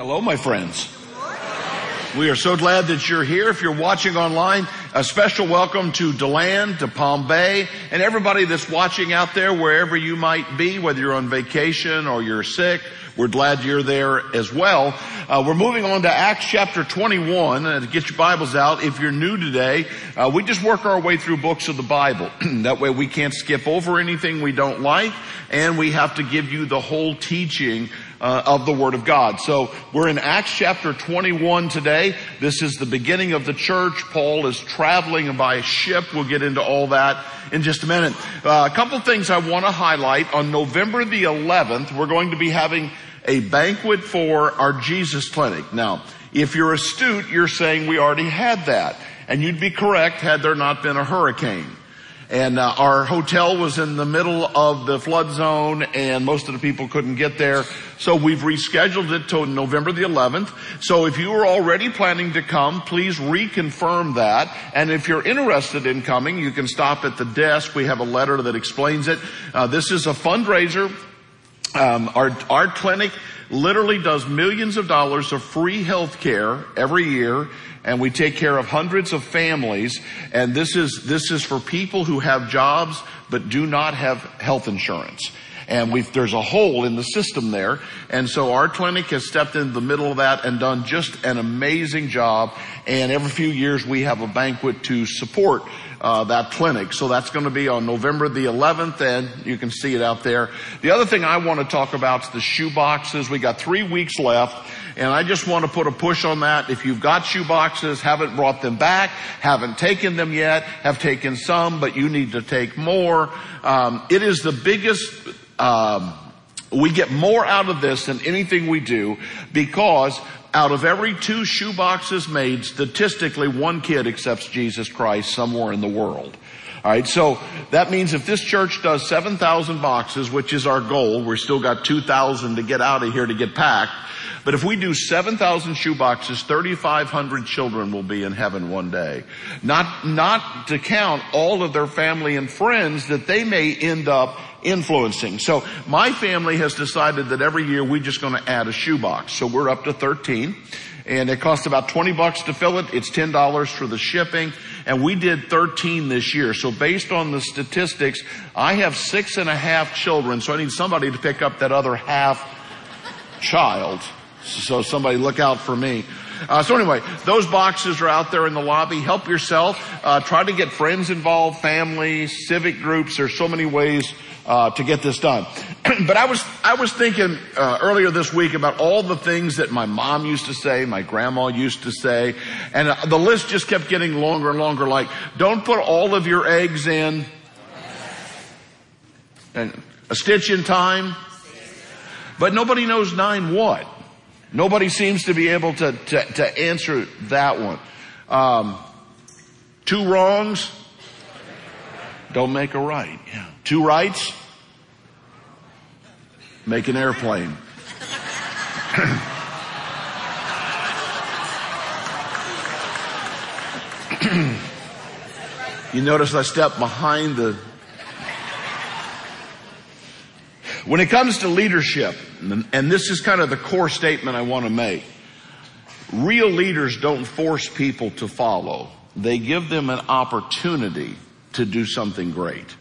Hello, my friends. We are so glad that you're here. If you're watching online, a special welcome to DeLand, to Palm Bay, and everybody that's watching out there wherever you might be, whether you're on vacation or you're sick. We're glad you're there as well. Uh, we're moving on to Acts chapter 21. Uh, to get your Bibles out, if you're new today, uh, we just work our way through books of the Bible. that way we can't skip over anything we don't like, and we have to give you the whole teaching uh, of the Word of God. So we're in Acts chapter 21 today. This is the beginning of the church. Paul is traveling by ship. We'll get into all that in just a minute. Uh, a couple things I want to highlight. On November the 11th, we're going to be having a banquet for our Jesus clinic. Now, if you're astute, you're saying we already had that. And you'd be correct had there not been a hurricane. And uh, our hotel was in the middle of the flood zone and most of the people couldn't get there. So we've rescheduled it to November the 11th. So if you were already planning to come, please reconfirm that. And if you're interested in coming, you can stop at the desk. We have a letter that explains it. Uh, this is a fundraiser. Um, our, our clinic literally does millions of dollars of free health care every year and we take care of hundreds of families. And this is this is for people who have jobs but do not have health insurance and there's a hole in the system there. And so our clinic has stepped into the middle of that and done just an amazing job. And every few years we have a banquet to support uh, that clinic. So that's going to be on November the 11th, and you can see it out there. The other thing I want to talk about is the shoe boxes. We got three weeks left. And I just want to put a push on that. If you've got shoe boxes, haven't brought them back, haven't taken them yet, have taken some, but you need to take more. Um, it is the biggest um, we get more out of this than anything we do because out of every two shoe boxes made, statistically one kid accepts Jesus Christ somewhere in the world. Alright, so that means if this church does 7,000 boxes, which is our goal, we're still got 2,000 to get out of here to get packed, but if we do 7,000 shoe boxes, 3,500 children will be in heaven one day. Not, not to count all of their family and friends that they may end up influencing. So my family has decided that every year we're just going to add a shoebox. So we're up to 13 and it costs about 20 bucks to fill it. It's $10 for the shipping and we did 13 this year. So based on the statistics, I have six and a half children. So I need somebody to pick up that other half child. So somebody look out for me. Uh, so anyway, those boxes are out there in the lobby. Help yourself. Uh, try to get friends involved, family, civic groups. There's so many ways uh, to get this done. but I was I was thinking uh, earlier this week about all the things that my mom used to say, my grandma used to say, and uh, the list just kept getting longer and longer. Like, don't put all of your eggs in and a stitch in time. But nobody knows nine what. Nobody seems to be able to to, to answer that one. Um, two wrongs don't make a right. Yeah. Two rights make an airplane. you notice I step behind the. When it comes to leadership, and this is kind of the core statement I want to make, real leaders don't force people to follow. They give them an opportunity to do something great.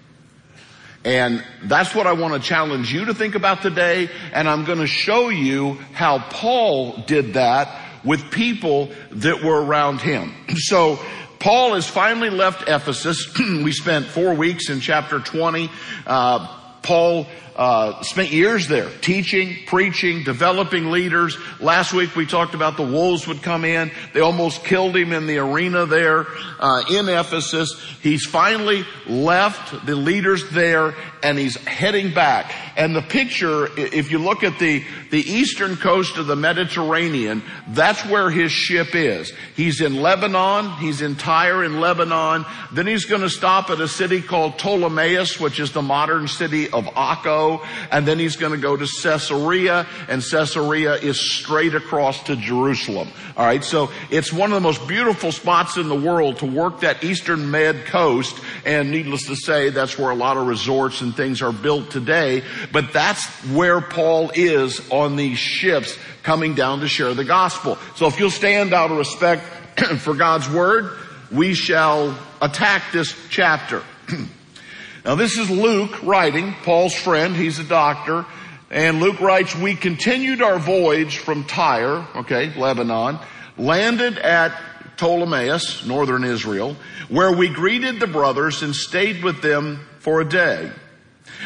And that's what I want to challenge you to think about today. And I'm going to show you how Paul did that with people that were around him. So Paul has finally left Ephesus. we spent four weeks in chapter 20. Uh, Paul uh, spent years there teaching, preaching, developing leaders. Last week we talked about the wolves would come in. They almost killed him in the arena there uh, in Ephesus. He's finally left the leaders there and he's heading back. And the picture, if you look at the, the eastern coast of the Mediterranean, that's where his ship is. He's in Lebanon. He's in Tyre in Lebanon. Then he's going to stop at a city called Ptolemais, which is the modern city of Akko and then he's going to go to Caesarea, and Caesarea is straight across to Jerusalem. All right, so it's one of the most beautiful spots in the world to work that eastern Med coast, and needless to say, that's where a lot of resorts and things are built today. But that's where Paul is on these ships coming down to share the gospel. So if you'll stand out of respect for God's word, we shall attack this chapter. now this is Luke writing, Paul's friend, he's a doctor, and Luke writes, we continued our voyage from Tyre, okay, Lebanon, landed at Ptolemais, northern Israel, where we greeted the brothers and stayed with them for a day.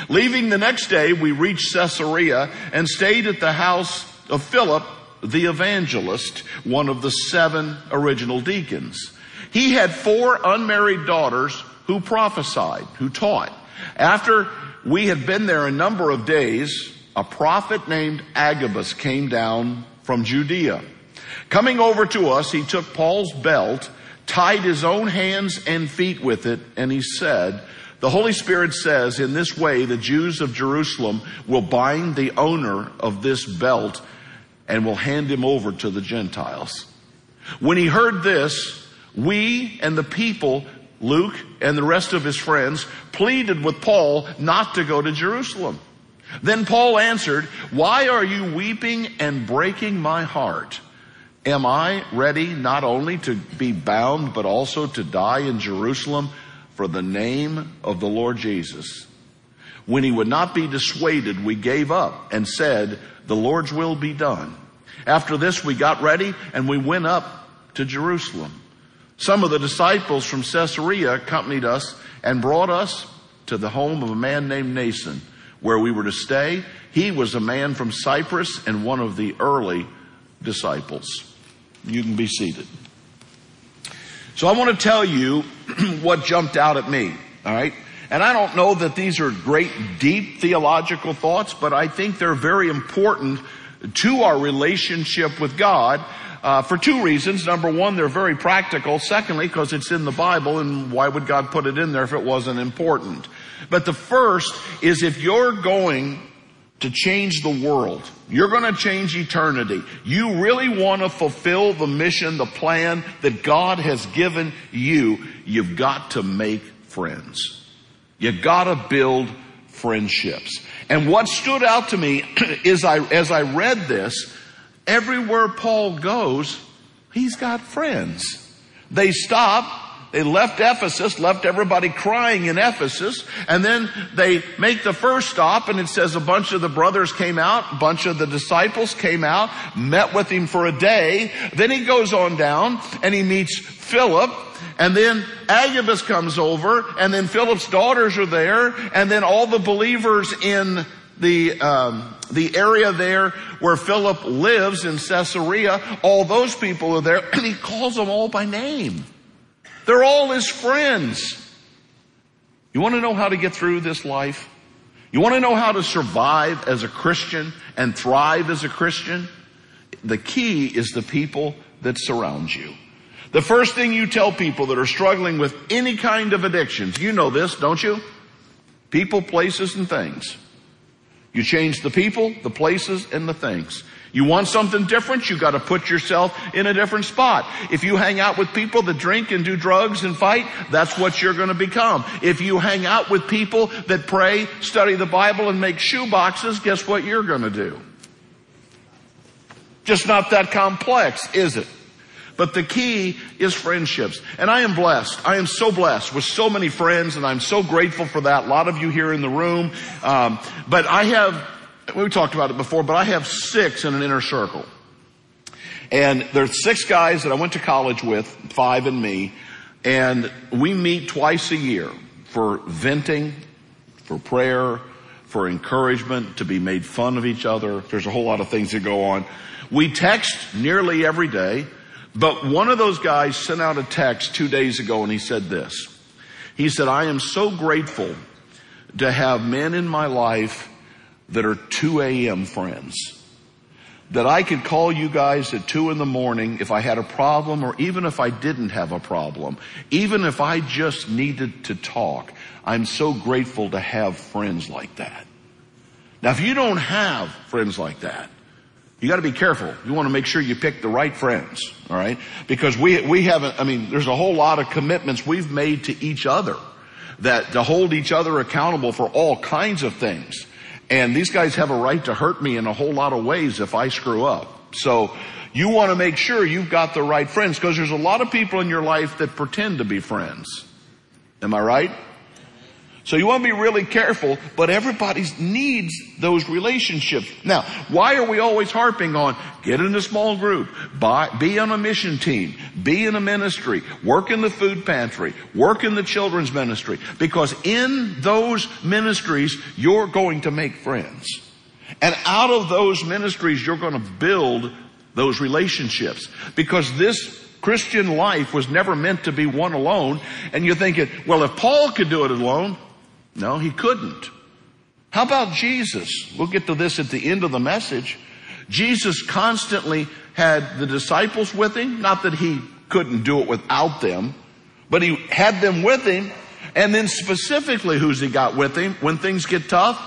Leaving the next day, we reached Caesarea and stayed at the house of Philip, the evangelist, one of the seven original deacons. He had four unmarried daughters who prophesied, who taught. After we had been there a number of days, a prophet named Agabus came down from Judea. Coming over to us, he took Paul's belt, tied his own hands and feet with it, and he said, the Holy Spirit says in this way the Jews of Jerusalem will bind the owner of this belt and will hand him over to the Gentiles. When he heard this, we and the people, Luke and the rest of his friends, pleaded with Paul not to go to Jerusalem. Then Paul answered, why are you weeping and breaking my heart? Am I ready not only to be bound, but also to die in Jerusalem for the name of the Lord Jesus? When he would not be dissuaded, we gave up and said, the Lord's will be done. After this, we got ready and we went up to Jerusalem. Some of the disciples from Caesarea accompanied us and brought us to the home of a man named Mnason where we were to stay. He was a man from Cyprus and one of the early disciples. You can be seated. So I want to tell you what jumped out at me, alright? And I don't know that these are great deep theological thoughts, but I think they're very important to our relationship with God uh, for two reasons. Number one, they're very practical. Secondly, because it's in the Bible, and why would God put it in there if it wasn't important? But the first is if you're going to change the world, you're going to change eternity. You really want to fulfill the mission, the plan that God has given you. You've got to make friends. You got to build friendships. And what stood out to me is I, as I read this, everywhere Paul goes, he's got friends. They stop they left Ephesus, left everybody crying in Ephesus, and then they make the first stop and it says a bunch of the brothers came out, a bunch of the disciples came out, met with him for a day. Then he goes on down and he meets Philip, and then Agabus comes over, and then Philip's daughters are there, and then all the believers in the um, the area there where Philip lives in Caesarea, all those people are there, and he calls them all by name. They're all his friends. You want to know how to get through this life? You want to know how to survive as a Christian and thrive as a Christian? The key is the people that surround you. The first thing you tell people that are struggling with any kind of addictions, you know this, don't you? People, places, and things. You change the people, the places, and the things. You want something different, you gotta put yourself in a different spot. If you hang out with people that drink and do drugs and fight, that's what you're gonna become. If you hang out with people that pray, study the Bible, and make shoe boxes, guess what you're gonna do? Just not that complex, is it? But the key is friendships. And I am blessed. I am so blessed with so many friends and I'm so grateful for that. A lot of you here in the room. Um, but I have we talked about it before, but I have six in an inner circle. And there's six guys that I went to college with, five and me, and we meet twice a year for venting, for prayer, for encouragement, to be made fun of each other. There's a whole lot of things that go on. We text nearly every day, but one of those guys sent out a text two days ago and he said this. He said, I am so grateful to have men in my life that are 2 a.m. friends. That I could call you guys at 2 in the morning if I had a problem or even if I didn't have a problem. Even if I just needed to talk. I'm so grateful to have friends like that. Now if you don't have friends like that, you gotta be careful. You wanna make sure you pick the right friends, alright? Because we, we haven't, I mean, there's a whole lot of commitments we've made to each other that to hold each other accountable for all kinds of things. And these guys have a right to hurt me in a whole lot of ways if I screw up. So you want to make sure you've got the right friends because there's a lot of people in your life that pretend to be friends. Am I right? So you want to be really careful, but everybody needs those relationships. Now, why are we always harping on get in a small group, buy, be on a mission team, be in a ministry, work in the food pantry, work in the children's ministry? Because in those ministries, you're going to make friends. And out of those ministries, you're going to build those relationships. Because this Christian life was never meant to be one alone. And you're thinking, well, if Paul could do it alone, no, he couldn't. How about Jesus? We'll get to this at the end of the message. Jesus constantly had the disciples with him. Not that he couldn't do it without them, but he had them with him. And then specifically who's he got with him when things get tough?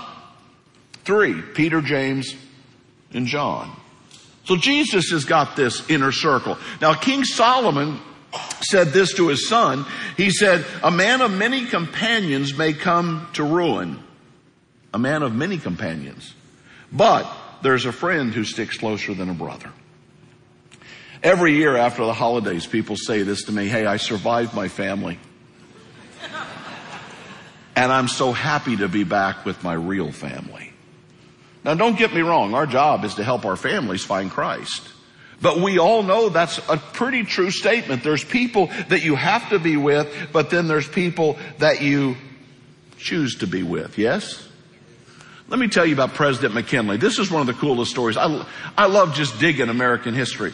Three, Peter, James, and John. So Jesus has got this inner circle. Now King Solomon said this to his son. He said, a man of many companions may come to ruin. A man of many companions. But there's a friend who sticks closer than a brother. Every year after the holidays, people say this to me, hey, I survived my family. And I'm so happy to be back with my real family. Now don't get me wrong, our job is to help our families find Christ. But we all know that's a pretty true statement. There's people that you have to be with, but then there's people that you choose to be with. Yes? Let me tell you about President McKinley. This is one of the coolest stories. I, I love just digging American history.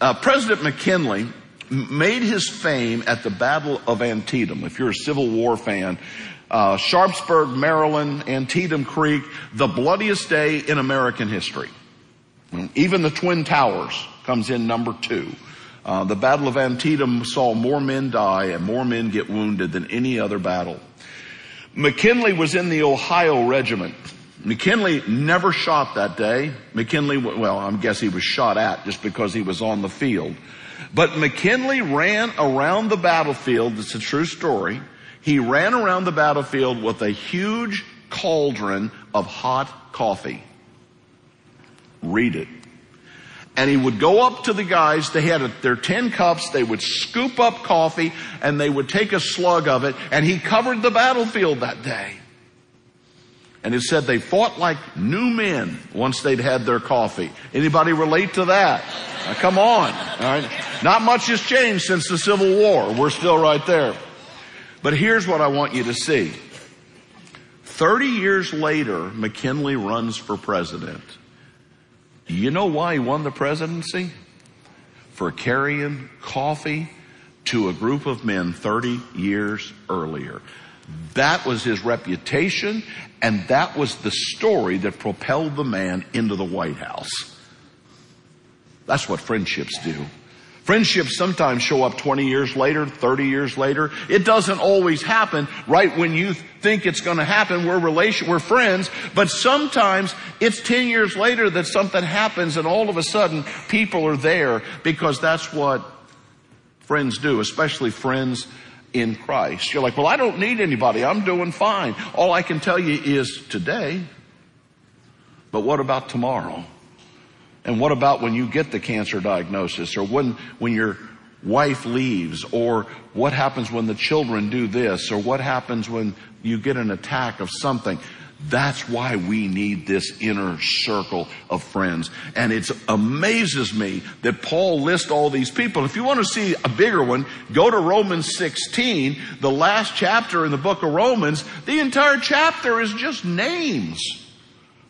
Uh, President McKinley made his fame at the Battle of Antietam. If you're a Civil War fan, uh, Sharpsburg, Maryland, Antietam Creek, the bloodiest day in American history. Even the Twin Towers comes in number two. Uh, the Battle of Antietam saw more men die and more men get wounded than any other battle. McKinley was in the Ohio Regiment. McKinley never shot that day. McKinley, well, I guess he was shot at just because he was on the field. But McKinley ran around the battlefield. It's a true story. He ran around the battlefield with a huge cauldron of hot coffee. Read it. And he would go up to the guys, they had a, their 10 cups, they would scoop up coffee and they would take a slug of it and he covered the battlefield that day. And it said they fought like new men once they'd had their coffee. Anybody relate to that? Now, come on. All right. Not much has changed since the Civil War. We're still right there. But here's what I want you to see. 30 years later, McKinley runs for president. You know why he won the presidency? For carrying coffee to a group of men 30 years earlier. That was his reputation and that was the story that propelled the man into the White House. That's what friendships do. Friendships sometimes show up 20 years later, 30 years later. It doesn't always happen right when you think it's going to happen. We're relation, we're friends, but sometimes it's 10 years later that something happens and all of a sudden people are there because that's what friends do, especially friends in Christ. You're like, well, I don't need anybody. I'm doing fine. All I can tell you is today. But what about tomorrow? And what about when you get the cancer diagnosis or when, when your wife leaves or what happens when the children do this or what happens when you get an attack of something? That's why we need this inner circle of friends. And it amazes me that Paul lists all these people. If you want to see a bigger one, go to Romans 16, the last chapter in the book of Romans. The entire chapter is just names.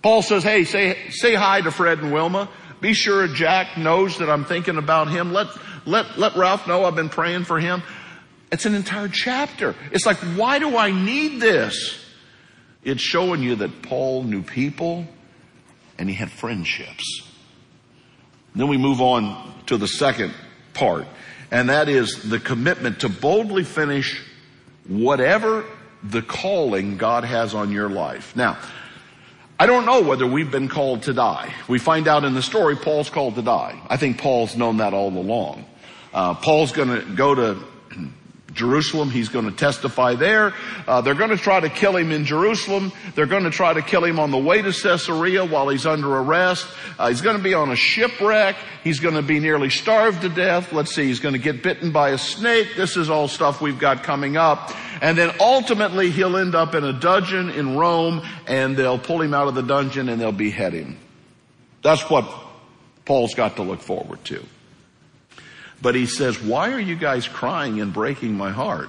Paul says, hey, say, say hi to Fred and Wilma. Be sure Jack knows that I'm thinking about him. Let, let, let Ralph know I've been praying for him. It's an entire chapter. It's like, why do I need this? It's showing you that Paul knew people and he had friendships. Then we move on to the second part, and that is the commitment to boldly finish whatever the calling God has on your life. Now, I don't know whether we've been called to die. We find out in the story Paul's called to die. I think Paul's known that all along. Uh, Paul's going to go to Jerusalem. He's going to testify there. Uh, they're going to try to kill him in Jerusalem. They're going to try to kill him on the way to Caesarea while he's under arrest. Uh, he's going to be on a shipwreck. He's going to be nearly starved to death. Let's see. He's going to get bitten by a snake. This is all stuff we've got coming up. And then ultimately he'll end up in a dungeon in Rome and they'll pull him out of the dungeon and they'll behead him. That's what Paul's got to look forward to. But he says, why are you guys crying and breaking my heart?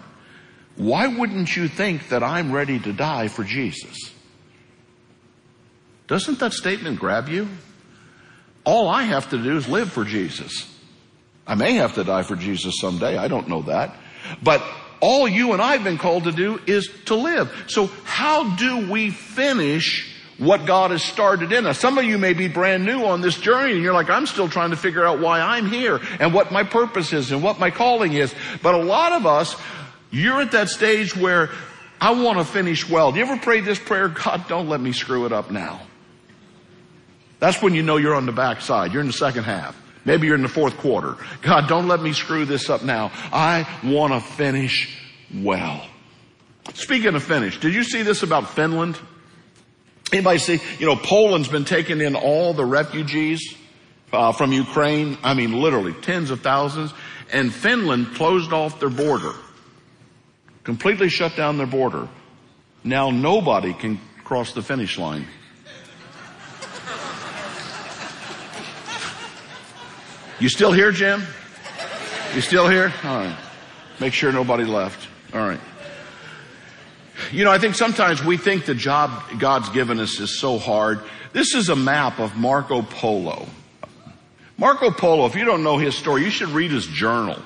Why wouldn't you think that I'm ready to die for Jesus? Doesn't that statement grab you? All I have to do is live for Jesus. I may have to die for Jesus someday. I don't know that. But all you and I have been called to do is to live. So how do we finish what God has started in us. Some of you may be brand new on this journey and you're like, I'm still trying to figure out why I'm here and what my purpose is and what my calling is. But a lot of us, you're at that stage where I want to finish well. Do you ever pray this prayer? God, don't let me screw it up now. That's when you know you're on the backside. You're in the second half. Maybe you're in the fourth quarter. God, don't let me screw this up now. I want to finish well. Speaking of finish, did you see this about Finland? Anybody see, you know, Poland's been taking in all the refugees uh, from Ukraine. I mean, literally tens of thousands. And Finland closed off their border, completely shut down their border. Now nobody can cross the finish line. You still here, Jim? You still here? All right. Make sure nobody left. All right. You know, I think sometimes we think the job God's given us is so hard. This is a map of Marco Polo. Marco Polo, if you don't know his story, you should read his journal.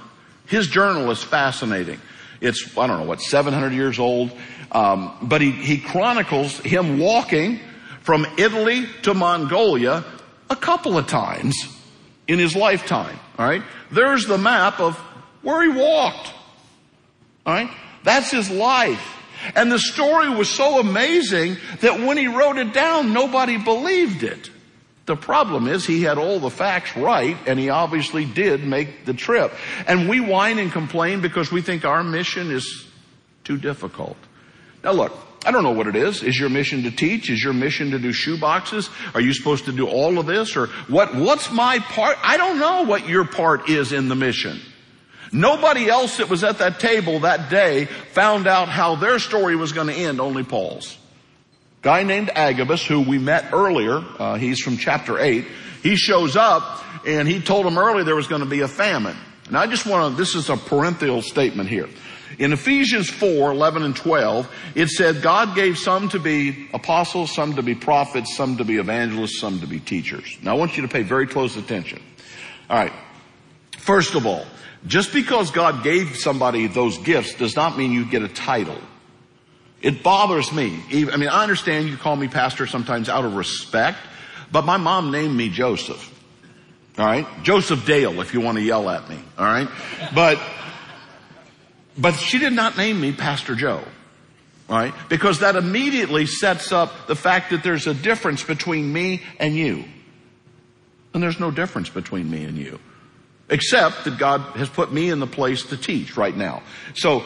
His journal is fascinating. It's, I don't know, what, 700 years old. Um, but he, he chronicles him walking from Italy to Mongolia a couple of times in his lifetime. All right. There's the map of where he walked. All right. That's his life. And the story was so amazing that when he wrote it down, nobody believed it. The problem is he had all the facts right and he obviously did make the trip. And we whine and complain because we think our mission is too difficult. Now look, I don't know what it is. Is your mission to teach? Is your mission to do shoe boxes? Are you supposed to do all of this or what, what's my part? I don't know what your part is in the mission. Nobody else that was at that table that day found out how their story was going to end, only Paul's. Guy named Agabus, who we met earlier, uh, he's from chapter 8, he shows up and he told them earlier there was going to be a famine. And I just want to, this is a parenthetical statement here. In Ephesians 4, 11 and 12, it said God gave some to be apostles, some to be prophets, some to be evangelists, some to be teachers. Now I want you to pay very close attention. Alright. First of all, just because God gave somebody those gifts does not mean you get a title. It bothers me. I mean, I understand you call me pastor sometimes out of respect, but my mom named me Joseph. All right? Joseph Dale, if you want to yell at me. All right? But, but she did not name me Pastor Joe. All right? Because that immediately sets up the fact that there's a difference between me and you. And there's no difference between me and you. Except that God has put me in the place to teach right now. So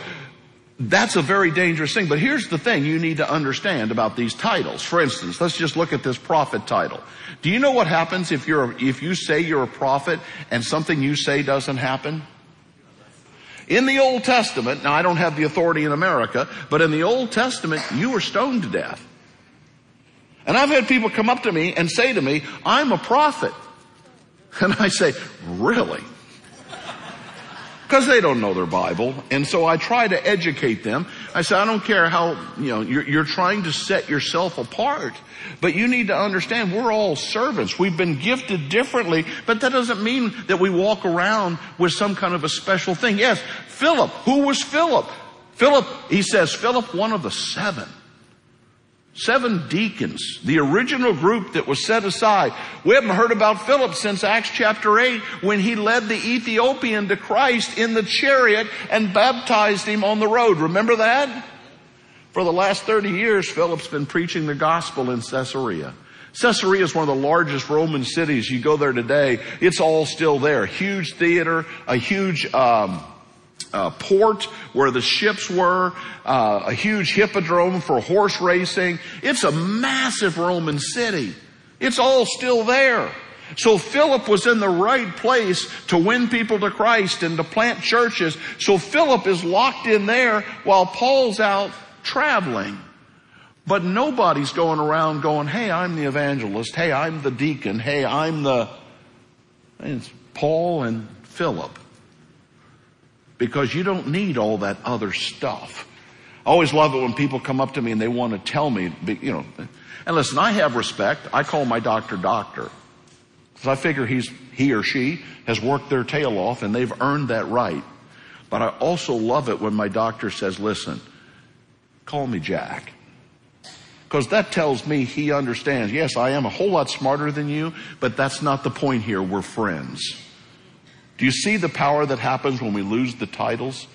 that's a very dangerous thing. But here's the thing you need to understand about these titles. For instance, let's just look at this prophet title. Do you know what happens if you're, if you say you're a prophet and something you say doesn't happen? In the Old Testament, now I don't have the authority in America, but in the Old Testament, you were stoned to death. And I've had people come up to me and say to me, I'm a prophet. And I say, really? Because they don't know their Bible. And so I try to educate them. I say, I don't care how, you know, you're, you're trying to set yourself apart. But you need to understand we're all servants. We've been gifted differently, but that doesn't mean that we walk around with some kind of a special thing. Yes, Philip. Who was Philip? Philip, he says, Philip, one of the seven. Seven deacons, the original group that was set aside. We haven't heard about Philip since Acts chapter 8 when he led the Ethiopian to Christ in the chariot and baptized him on the road. Remember that? For the last 30 years, Philip's been preaching the gospel in Caesarea. Caesarea is one of the largest Roman cities. You go there today, it's all still there. Huge theater, a huge um, uh, port where the ships were, uh, a huge hippodrome for horse racing. It's a massive Roman city. It's all still there. So Philip was in the right place to win people to Christ and to plant churches. So Philip is locked in there while Paul's out traveling. But nobody's going around going, hey, I'm the evangelist. Hey, I'm the deacon. Hey, I'm the, it's Paul and Philip. Because you don't need all that other stuff. I always love it when people come up to me and they want to tell me, you know, and listen, I have respect. I call my doctor doctor. Because I figure he's, he or she has worked their tail off and they've earned that right. But I also love it when my doctor says, listen, call me Jack. Because that tells me he understands. Yes, I am a whole lot smarter than you, but that's not the point here. We're friends. Do you see the power that happens when we lose the titles?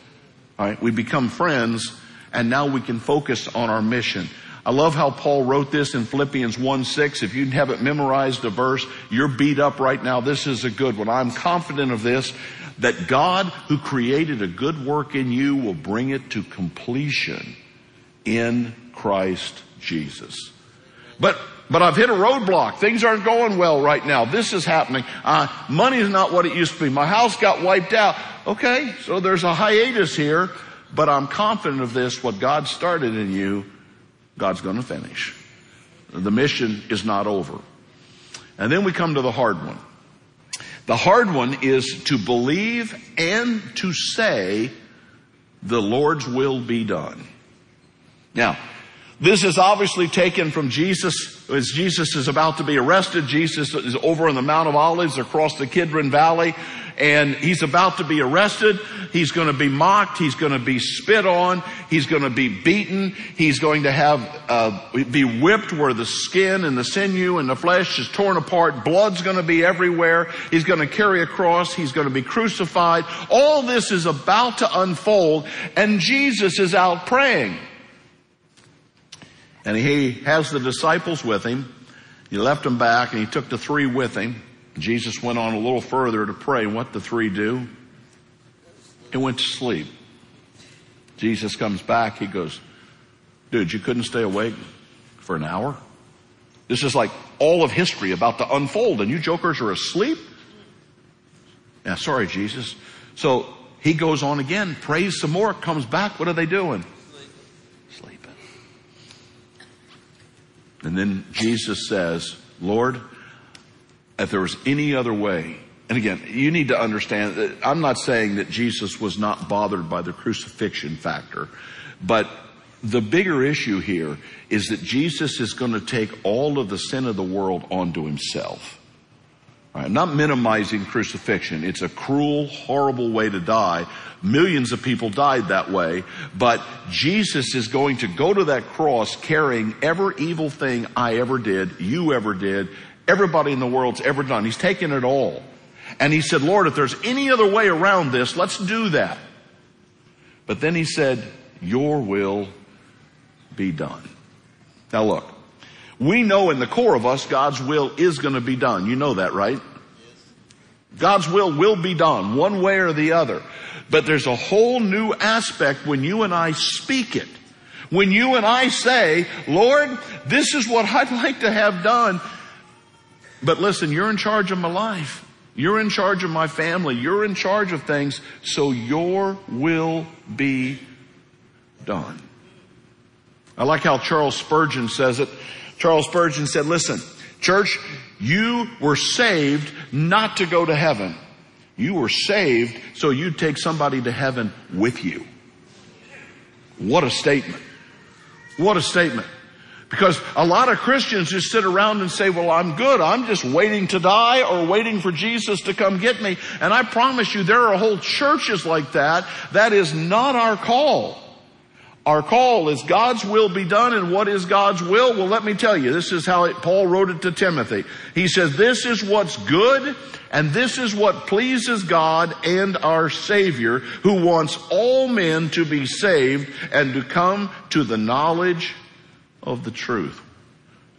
All right, we become friends and now we can focus on our mission. I love how Paul wrote this in Philippians 1 6. If you haven't memorized a verse, you're beat up right now. This is a good one. I'm confident of this, that God who created a good work in you will bring it to completion in Christ Jesus. But but I've hit a roadblock. Things aren't going well right now. This is happening. Uh, money is not what it used to be. My house got wiped out. Okay, so there's a hiatus here, but I'm confident of this. What God started in you, God's going to finish. The mission is not over. And then we come to the hard one. The hard one is to believe and to say the Lord's will be done. Now, this is obviously taken from Jesus as Jesus is about to be arrested. Jesus is over on the Mount of Olives across the Kidron Valley and he's about to be arrested. He's going to be mocked. He's going to be spit on. He's going to be beaten. He's going to have uh, be whipped where the skin and the sinew and the flesh is torn apart. Blood's going to be everywhere. He's going to carry a cross. He's going to be crucified. All this is about to unfold, and Jesus is out praying. And he has the disciples with him. He left them back, and he took the three with him. Jesus went on a little further to pray. What the three do? He went to sleep. Jesus comes back. He goes, dude, you couldn't stay awake for an hour? This is like all of history about to unfold and you jokers are asleep? Yeah, sorry, Jesus. So he goes on again, prays some more, comes back. What are they doing? And then Jesus says, Lord, if there was any other way, and again, you need to understand that I'm not saying that Jesus was not bothered by the crucifixion factor, but the bigger issue here is that Jesus is going to take all of the sin of the world onto himself. I'm not minimizing crucifixion. It's a cruel, horrible way to die. Millions of people died that way, but Jesus is going to go to that cross carrying every evil thing I ever did, you ever did, everybody in the world's ever done. He's taken it all. And he said, Lord, if there's any other way around this, let's do that. But then he said, your will be done. Now look, we know in the core of us God's will is going to be done. You know that, right? God's will will be done one way or the other. But there's a whole new aspect when you and I speak it. When you and I say, Lord, this is what I'd like to have done. But listen, you're in charge of my life. You're in charge of my family. You're in charge of things. So your will be done. I like how Charles Spurgeon says it. Charles Spurgeon said, listen, church, you were saved not to go to heaven. You were saved so you'd take somebody to heaven with you. What a statement. What a statement. Because a lot of Christians just sit around and say, well, I'm good. I'm just waiting to die or waiting for Jesus to come get me. And I promise you, there are whole churches like that. That is not our call. Our call is God's will be done and what is God's will? Well, let me tell you, this is how it, Paul wrote it to Timothy. He says, this is what's good and this is what pleases God and our Savior who wants all men to be saved and to come to the knowledge of the truth.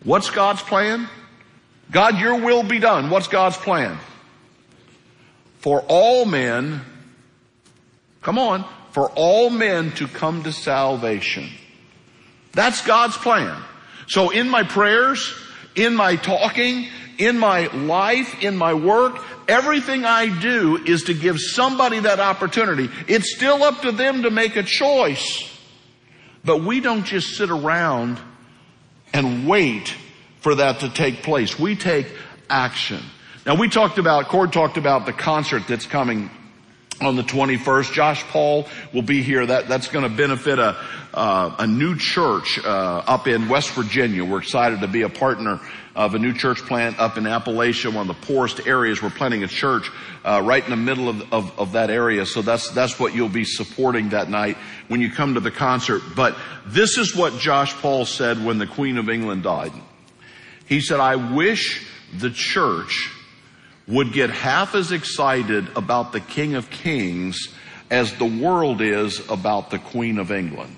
What's God's plan? God, your will be done. What's God's plan? For all men Come on. For all men to come to salvation. That's God's plan. So in my prayers, in my talking, in my life, in my work, everything I do is to give somebody that opportunity. It's still up to them to make a choice. But we don't just sit around and wait for that to take place. We take action. Now we talked about, Cord talked about the concert that's coming on the 21st. Josh Paul will be here. That, that's going to benefit a, uh, a new church, uh, up in West Virginia. We're excited to be a partner of a new church plant up in Appalachia, one of the poorest areas. We're planting a church, uh, right in the middle of, of, of that area. So that's, that's what you'll be supporting that night when you come to the concert. But this is what Josh Paul said when the Queen of England died. He said, I wish the church would get half as excited about the King of Kings as the world is about the Queen of England.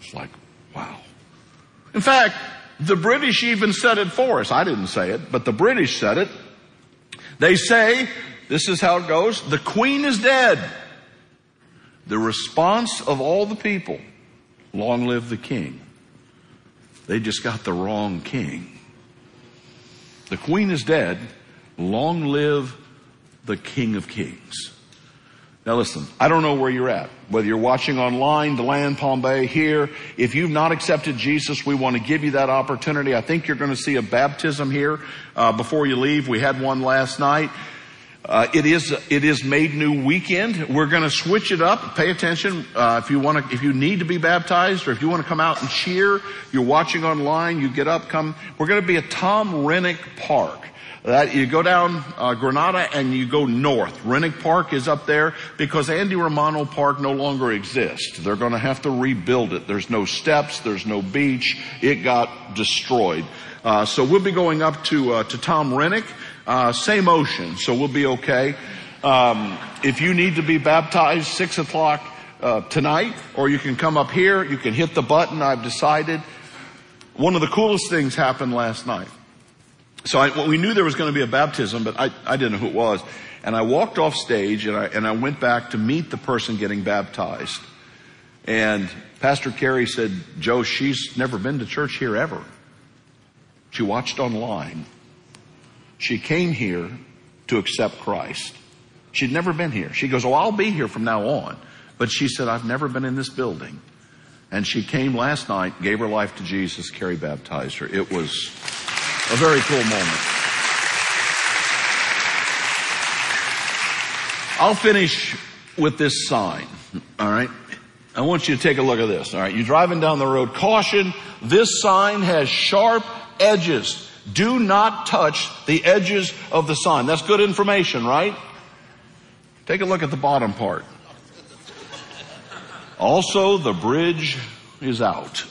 It's like, wow. In fact, the British even said it for us. I didn't say it, but the British said it. They say, this is how it goes, the Queen is dead. The response of all the people, long live the King. They just got the wrong King. The queen is dead. Long live the King of Kings. Now listen, I don't know where you're at. Whether you're watching online, DeLand, Palm Bay, here. If you've not accepted Jesus, we want to give you that opportunity. I think you're going to see a baptism here uh, before you leave. We had one last night. Uh, it is it is made new weekend. We're going to switch it up. Pay attention uh, if you want to if you need to be baptized or if you want to come out and cheer. You're watching online. You get up. Come. We're going to be at Tom Renick Park. That you go down uh, Granada and you go north. Renick Park is up there because Andy Romano Park no longer exists. They're going to have to rebuild it. There's no steps. There's no beach. It got destroyed. Uh, so we'll be going up to uh, to Tom Renick. Uh, same ocean, so we'll be okay. Um, if you need to be baptized, six o'clock uh, tonight, or you can come up here. You can hit the button. I've decided. One of the coolest things happened last night. So I, well, we knew there was going to be a baptism, but I, I didn't know who it was. And I walked off stage and I, and I went back to meet the person getting baptized. And Pastor Carey said, Joe, she's never been to church here ever. She watched online. She came here to accept Christ. She'd never been here. She goes, Oh, I'll be here from now on. But she said, I've never been in this building. And she came last night, gave her life to Jesus, Carrie baptized her. It was a very cool moment. I'll finish with this sign. All right. I want you to take a look at this. All right. You're driving down the road. Caution. This sign has sharp edges. Do not touch the edges of the sign. That's good information, right? Take a look at the bottom part. Also, the bridge is out.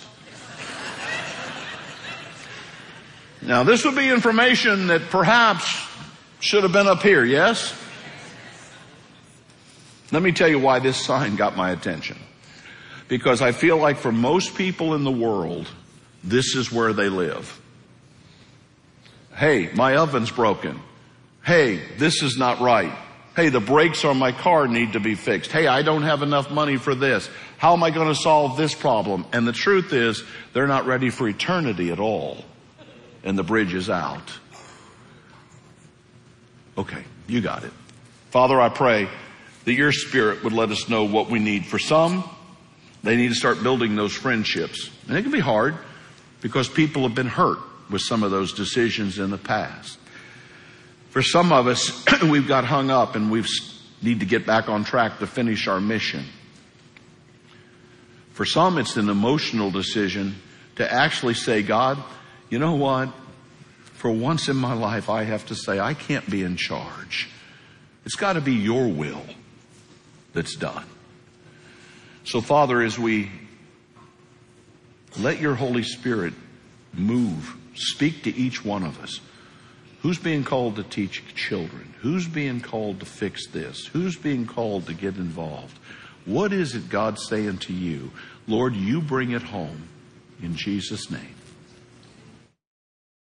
Now, this would be information that perhaps should have been up here, yes? Let me tell you why this sign got my attention. Because I feel like for most people in the world, this is where they live. Hey, my oven's broken. Hey, this is not right. Hey, the brakes on my car need to be fixed. Hey, I don't have enough money for this. How am I going to solve this problem? And the truth is, they're not ready for eternity at all. And the bridge is out. Okay, you got it. Father, I pray that your spirit would let us know what we need. For some, they need to start building those friendships. And it can be hard because people have been hurt with some of those decisions in the past. For some of us, we've got hung up and we need to get back on track to finish our mission. For some, it's an emotional decision to actually say, God, you know what? For once in my life, I have to say, I can't be in charge. It's got to be your will that's done. So, Father, as we let your Holy Spirit move Speak to each one of us. Who's being called to teach children? Who's being called to fix this? Who's being called to get involved? What is it God's saying to you? Lord, you bring it home in Jesus' name.